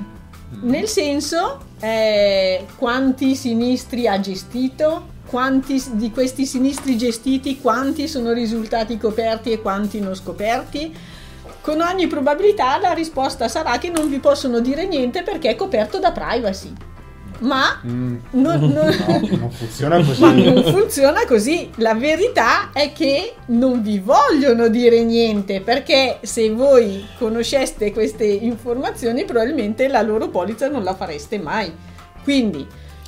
nel senso eh, quanti sinistri ha gestito, quanti di questi sinistri gestiti, quanti sono risultati coperti e quanti non scoperti. Con ogni probabilità la risposta sarà che non vi possono dire niente perché è coperto da privacy. Ma Mm, non- non- no, non funziona così. ma non funziona così. La verità è che non vi vogliono dire niente perché se voi conosceste queste informazioni probabilmente la loro polizza non la fareste mai. Quindi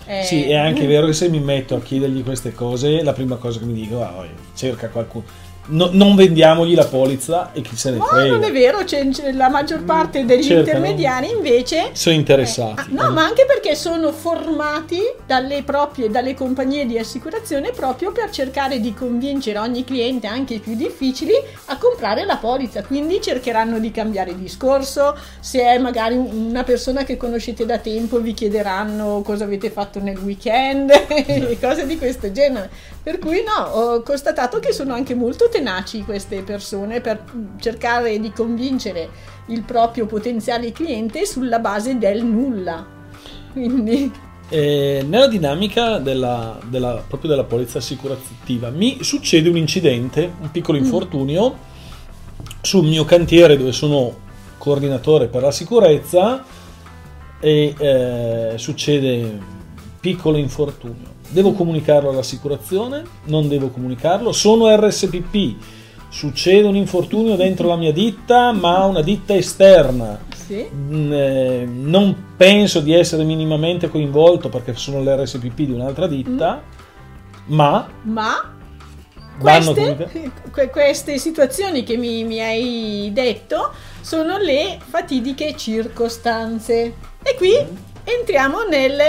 eh, sì è anche vero che se mi metto a chiedergli queste cose la prima cosa che mi dico ah, cerca qualcuno No- non vendiamogli la polizza e chi se ne No, frega non è vero, c'è, c'è la maggior parte degli Cercano. intermediari invece sono interessati Eh, no, ma anche perché sono formati dalle proprie dalle compagnie di assicurazione proprio per cercare di convincere ogni cliente, anche i più difficili, a comprare la polizza. Quindi cercheranno di cambiare discorso. Se è magari un- una persona che conoscete da tempo, vi chiederanno cosa avete fatto nel weekend e cose di questo genere. Per cui no, ho constatato che sono anche molto tenaci queste persone per cercare di convincere il proprio potenziale cliente sulla base del nulla. Quindi Eh, nella dinamica della, della- proprio della polizza assicurativa mi succede un incidente, un piccolo infortunio sul mio cantiere dove sono coordinatore per la sicurezza e eh, succede un piccolo infortunio. Devo comunicarlo all'assicurazione? Non devo comunicarlo? Sono RSPP. Succede un infortunio dentro la mia ditta, ma una ditta esterna. sì, Mm, eh, non penso di essere minimamente coinvolto perché sono l'RSPP di un'altra ditta, ma ma vanno queste, queste situazioni che mi, mi hai detto sono le fatidiche circostanze. E qui entriamo nel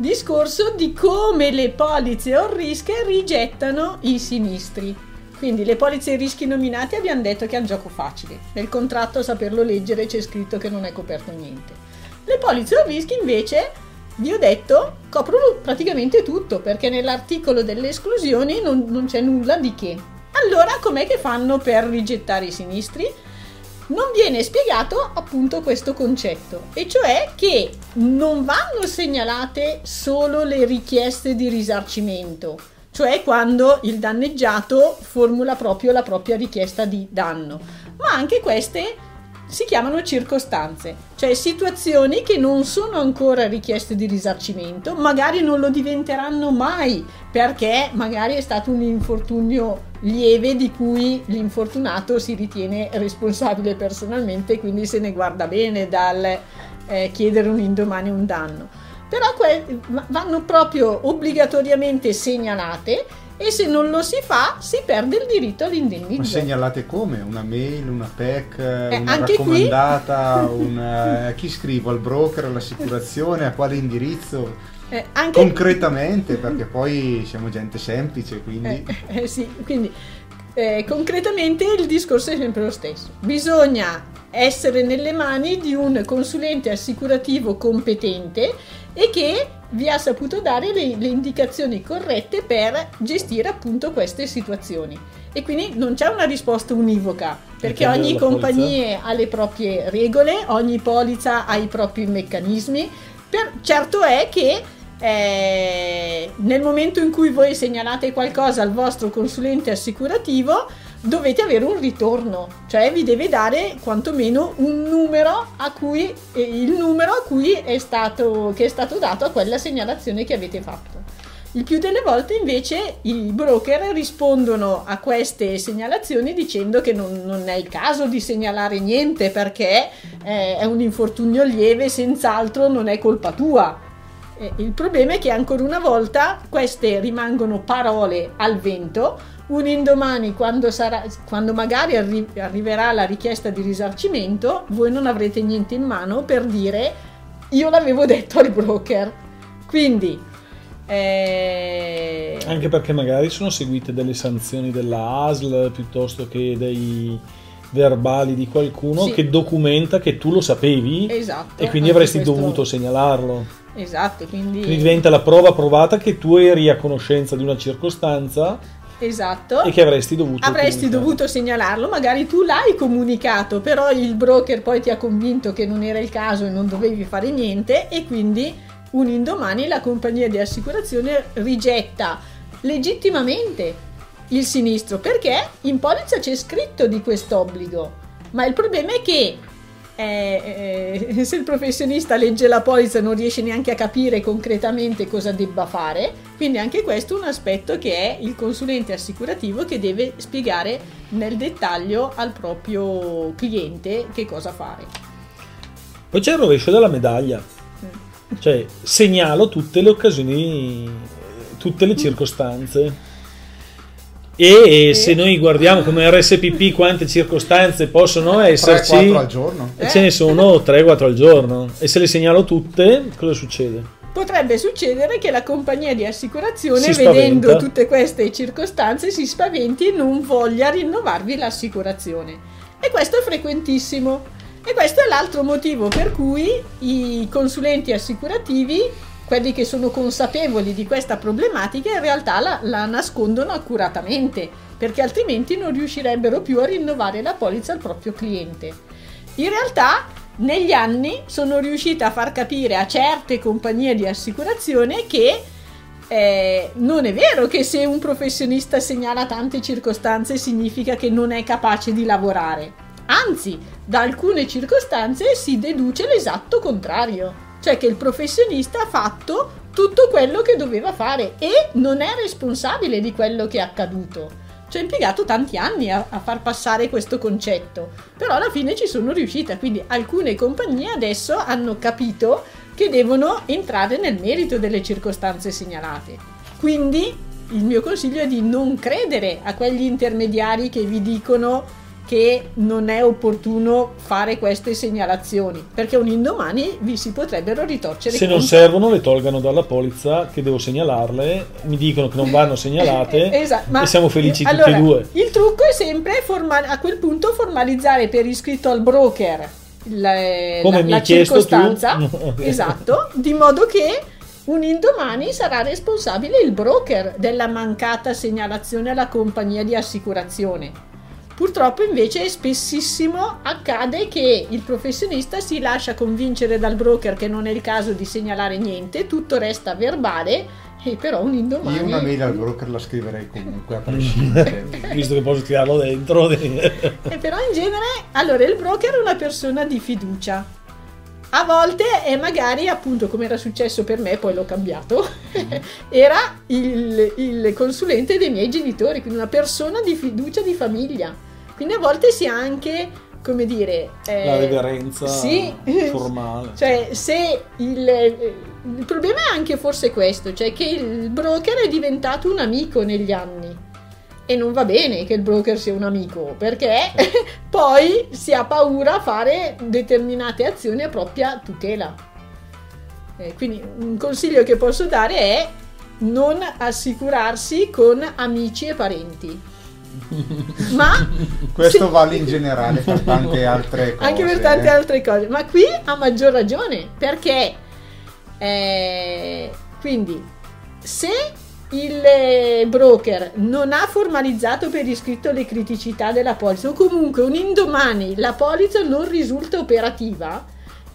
discorso di come le polizze o rische rigettano i sinistri. Quindi le polizze rischi nominati abbiamo detto che è un gioco facile. Nel contratto a saperlo leggere c'è scritto che non è coperto niente. Le polizze o rischi invece vi ho detto, coprono praticamente tutto, perché nell'articolo delle esclusioni non, non c'è nulla di che. Allora, com'è che fanno per rigettare i sinistri? Non viene spiegato appunto questo concetto, e cioè che non vanno segnalate solo le richieste di risarcimento, cioè quando il danneggiato formula proprio la propria richiesta di danno, ma anche queste si chiamano circostanze, cioè situazioni che non sono ancora richieste di risarcimento, magari non lo diventeranno mai perché magari è stato un infortunio lieve di cui l'infortunato si ritiene responsabile personalmente, quindi se ne guarda bene dal eh, chiedere un indomani un danno. Però que- vanno proprio obbligatoriamente segnalate e se non lo si fa si perde il diritto all'indennizzo. Ma segnalate come? Una mail, una PEC, eh, una raccomandata, qui... una... chi scrivo? Al broker, all'assicurazione, a quale indirizzo? Eh, anche... Concretamente, perché poi siamo gente semplice, quindi... Eh, eh, sì, quindi eh, concretamente il discorso è sempre lo stesso. Bisogna essere nelle mani di un consulente assicurativo competente e che vi ha saputo dare le, le, indicazioni corrette per gestire appunto queste situazioni. E quindi non c'è una risposta univoca, perché ogni compagnia ha le proprie regole, ogni polizza ha i propri meccanismi. Per, certo è che eh, nel momento in cui voi segnalate qualcosa al vostro consulente assicurativo, dovete avere un ritorno, cioè vi deve dare quantomeno un numero a cui, il numero a cui è stato, che è stato dato a quella segnalazione che avete fatto. Il più delle volte invece i broker rispondono a queste segnalazioni dicendo che non, non è il caso di segnalare niente perché eh, è un infortunio lieve, senz'altro non è colpa tua. Eh, il problema è che ancora una volta queste rimangono parole al vento un indomani quando, sarà, quando magari arri- arriverà la richiesta di risarcimento, voi non avrete niente in mano per dire io l'avevo detto al broker. Quindi... Eh... Anche perché magari sono seguite delle sanzioni della ASL piuttosto che dei verbali di qualcuno sì. che documenta che tu lo sapevi esatto, e quindi avresti questo... dovuto segnalarlo. Esatto, quindi... quindi diventa la prova provata che tu eri a conoscenza di una circostanza Esatto. E che avresti dovuto Avresti dovuto segnalarlo, magari tu l'hai comunicato, però il broker poi ti ha convinto che non era il caso e non dovevi fare niente e quindi un indomani la compagnia di assicurazione rigetta legittimamente il sinistro perché in polizza c'è scritto di quest'obbligo. Ma il problema è che eh, eh, se il professionista legge la polizza non riesce neanche a capire concretamente cosa debba fare, quindi anche questo è un aspetto che è il consulente assicurativo che deve spiegare nel dettaglio al proprio cliente che cosa fare. Poi c'è il rovescio della medaglia, mm. cioè segnalo tutte le occasioni, tutte le circostanze e se noi guardiamo come RSPP quante circostanze possono esserci, 3-4 al giorno. ce ne sono 3-4 al giorno. E se le segnalo tutte, cosa succede? Potrebbe succedere che la compagnia di assicurazione, vedendo tutte queste circostanze, si spaventi e non voglia rinnovarvi l'assicurazione. E questo è frequentissimo. E questo è l'altro motivo per cui i consulenti assicurativi quelli che sono consapevoli di questa problematica in realtà la, la, nascondono accuratamente, perché altrimenti non riuscirebbero più a rinnovare la polizza al proprio cliente. In realtà, negli anni sono riuscita a far capire a certe compagnie di assicurazione che eh, non è vero che se un professionista segnala tante circostanze significa che non è capace di lavorare. Anzi, da alcune circostanze si deduce l'esatto contrario cioè che il professionista ha fatto tutto quello che doveva fare e non è responsabile di quello che è accaduto. Ci ho impiegato tanti anni a, a, far passare questo concetto, però alla fine ci sono riuscita, quindi alcune compagnie adesso hanno capito che devono entrare nel merito delle circostanze segnalate. Quindi il mio consiglio è di non credere a quegli intermediari che vi dicono che non è opportuno fare queste segnalazioni perché un indomani vi si potrebbero ritorcere se non servono le tolgano dalla polizza che devo segnalarle mi dicono che non vanno segnalate esatto, e siamo felici allora, tutti e due. il trucco è sempre formal- a quel punto formalizzare per iscritto al broker la, la, la circostanza, esatto, di modo che un indomani sarà responsabile il broker della mancata segnalazione alla compagnia di assicurazione. Purtroppo invece spessissimo accade che il professionista si lascia convincere dal broker che non è il caso di segnalare niente, tutto resta verbale e però un indomani... Io una mail al broker la scriverei comunque a prescindere. Visto che posso tirarlo dentro. e però in genere, allora il broker è una persona di fiducia. A volte è magari, appunto, come era successo per me, poi l'ho cambiato, era il, il consulente dei miei genitori, quindi una persona di fiducia di famiglia quindi a volte si ha anche, come dire... Eh, la reverenza sì, formale. Cioè, se il, il problema è anche forse questo, cioè che il broker è diventato un amico negli anni e non va bene che il broker sia un amico perché poi si ha paura a fare determinate azioni a propria tutela. Eh, quindi un consiglio che posso dare è non assicurarsi con amici e parenti. Ma questo sì. vale in generale per tante altre cose. Anche per tante eh. altre cose, ma qui ha maggior ragione perché eh, quindi se il broker non ha formalizzato per iscritto le criticità della polizza o comunque un indomani la polizza non risulta operativa,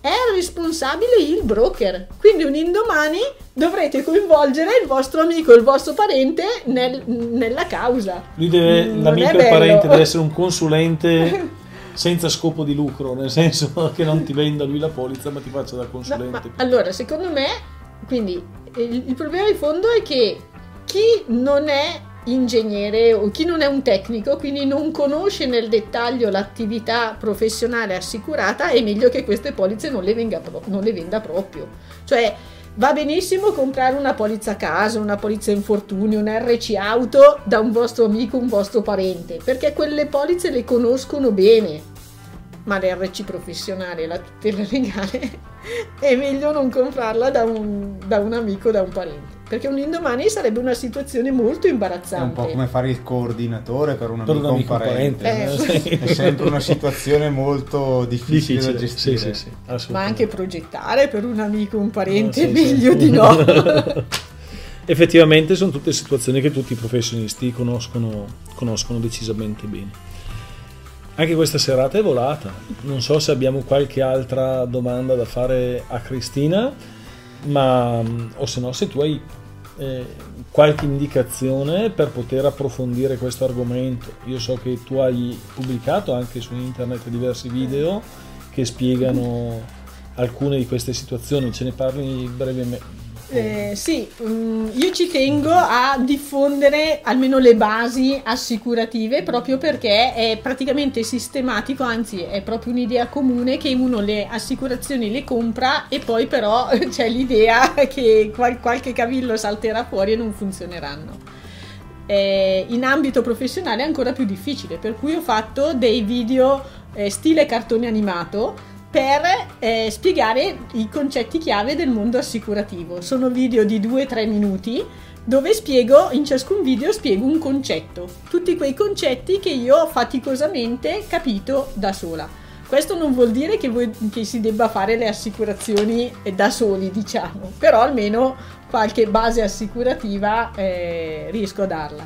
è responsabile il broker. Quindi un indomani dovrete coinvolgere il vostro amico, il vostro parente nel, nella causa. Lui deve, non l'amico e il parente deve essere un consulente senza scopo di lucro, nel senso che non ti venda lui la polizza ma ti faccia da consulente. No, allora, secondo me, quindi il, il problema di fondo è che chi non è ingegnere o chi non è un tecnico, quindi non conosce nel dettaglio l'attività professionale assicurata, è meglio che queste polizze non le, venga, non le venda proprio. Cioè, va benissimo comprare una polizza casa, una polizza infortunio, un RC auto da un vostro amico, un vostro parente, perché quelle polizze le conoscono bene. Ma l'RC professionale, la tutela legale, è meglio non comprarla da un, da un amico, da un parente perché un indomani sarebbe una situazione molto imbarazzante. È un po' come fare il coordinatore per un amico, un amico parente. parente. Eh. È sempre una situazione molto difficile, difficile da gestire. Sì, sì, sì, Ma anche progettare per un amico, un parente, no, meglio di no. Effettivamente sono tutte situazioni che tutti i professionisti conoscono, conoscono decisamente bene. Anche questa serata è volata. Non so se abbiamo qualche altra domanda da fare a Cristina, ma o se no se tu hai eh, qualche indicazione per poter approfondire questo argomento. Io so che tu hai pubblicato anche su internet diversi video che spiegano alcune di queste situazioni, ce ne parli brevemente, eh, sì, um, io ci tengo a diffondere almeno le basi assicurative proprio perché è praticamente sistematico, anzi è proprio un'idea comune che uno le assicurazioni le compra e poi però c'è l'idea che qual- qualche cavillo salterà fuori e non funzioneranno. Eh, in ambito professionale è ancora più difficile, per cui ho fatto dei video eh, stile cartone animato per eh, spiegare i concetti chiave del mondo assicurativo. Sono video di 2-3 minuti dove spiego, in ciascun video spiego un concetto, tutti quei concetti che io ho faticosamente capito da sola. Questo non vuol dire che, voi, che si debba fare le assicurazioni da soli, diciamo, però almeno qualche base assicurativa eh, riesco a darla.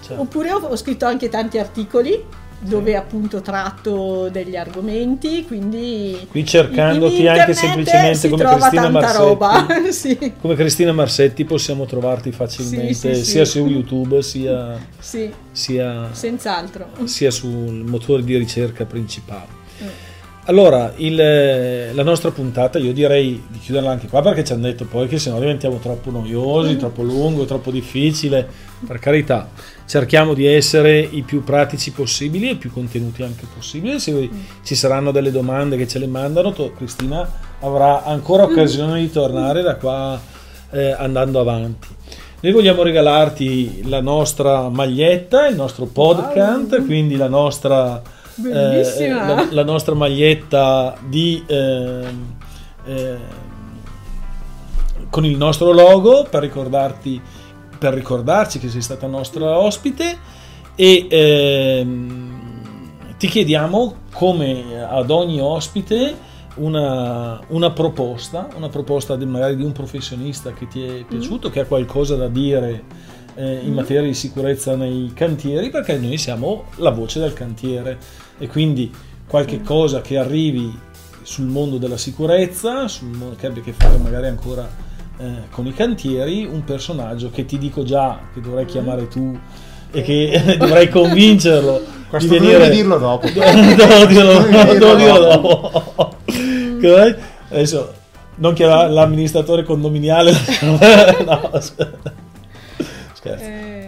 Certo. Oppure ho, ho scritto anche tanti articoli dove appunto tratto degli argomenti, quindi qui cercandoti anche semplicemente come Cristina Marsetti, sì. come Cristina Marsetti possiamo trovarti facilmente sì, sì, sia su YouTube sia, sia, senz'altro. sia sul motore di ricerca principale. Allora, il, la nostra puntata io direi di chiuderla anche qua perché ci hanno detto poi che se no diventiamo troppo noiosi, mm. troppo lungo, troppo difficile. Per carità, cerchiamo di essere i più pratici possibili e i più contenuti anche possibili. Se mm. ci saranno delle domande che ce le mandano, to, Cristina avrà ancora mm. occasione di tornare da qua eh, andando avanti. Noi vogliamo regalarti la nostra maglietta, il nostro podcast, wow. quindi la nostra. Eh, la, la, nostra maglietta di, eh, eh, con il nostro logo per ricordarti per ricordarci che sei stata nostra ospite e ehm, ti chiediamo come ad ogni ospite una, una, proposta, una proposta di, magari di un professionista che ti è piaciuto, mm. che ha qualcosa da dire eh, in mm. materia di sicurezza nei cantieri, perché noi siamo la voce del cantiere e quindi qualche cosa che arrivi sul mondo della sicurezza, sul mondo, che abbia a che fare magari ancora eh, con i cantieri, un personaggio che ti dico già che dovrai chiamare tu e che dovrai convincerlo Questo di venire... dirlo dopo. devo dirlo, devo dirlo dopo. Adesso non chiamare l'amministratore condominiale. no, scherzo. Eh.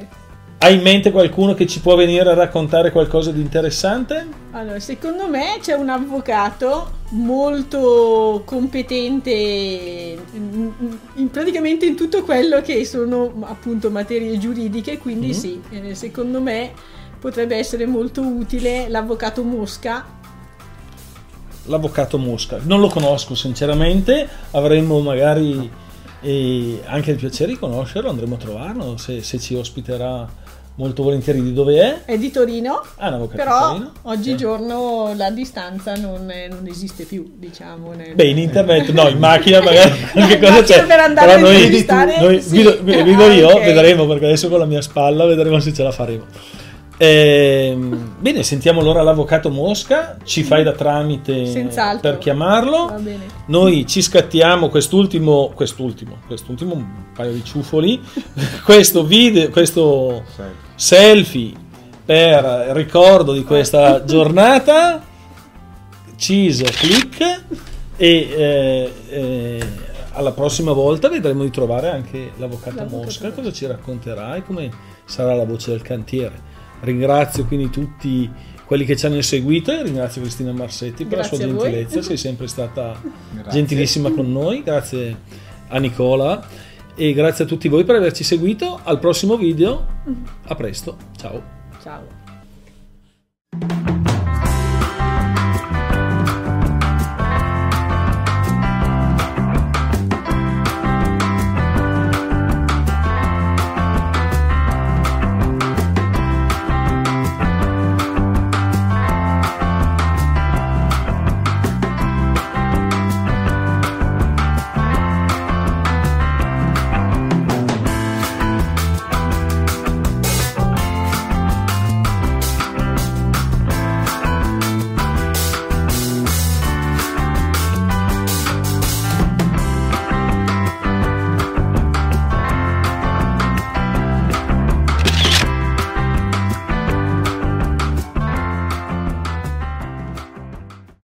Hai in mente qualcuno che ci può venire a raccontare qualcosa di interessante? Allora, secondo me c'è un avvocato molto competente in, in, praticamente in tutto quello che sono appunto materie giuridiche, quindi mm-hmm. sì, eh, secondo me potrebbe essere molto utile l'avvocato Mosca. L'avvocato Mosca, non lo conosco sinceramente, avremmo magari eh, anche il piacere di conoscerlo, andremo a trovarlo se, se ci ospiterà molto volentieri di dove è? È di Torino. Ah, no, però Torino. oggigiorno sì. la distanza non, è, non, esiste più, diciamo. Nel... Beh, in internet no, in macchina magari qualche cosa c'è. Per andare però noi, visitare, noi sì. guido, guido ah, io, okay. vedremo perché adesso con la mia spalla vedremo se ce la faremo. Eh, bene, sentiamo allora l'avvocato Mosca, ci fai da tramite Senz'altro. per chiamarlo. Noi ci scattiamo quest'ultimo, quest'ultimo, quest'ultimo un paio di ciufoli, questo video, questo selfie per ricordo di questa giornata. Ciso, click e eh, eh, alla prossima volta vedremo di trovare anche l'avvocato, l'avvocato Mosca, cosa ci racconterà e come sarà la voce del cantiere. Ringrazio quindi tutti quelli che ci hanno seguito e ringrazio Cristina Marsetti per grazie la sua gentilezza, sei sempre stata grazie. gentilissima con noi, grazie a Nicola e grazie a tutti voi per averci seguito, al prossimo video, a presto, ciao. Ciao.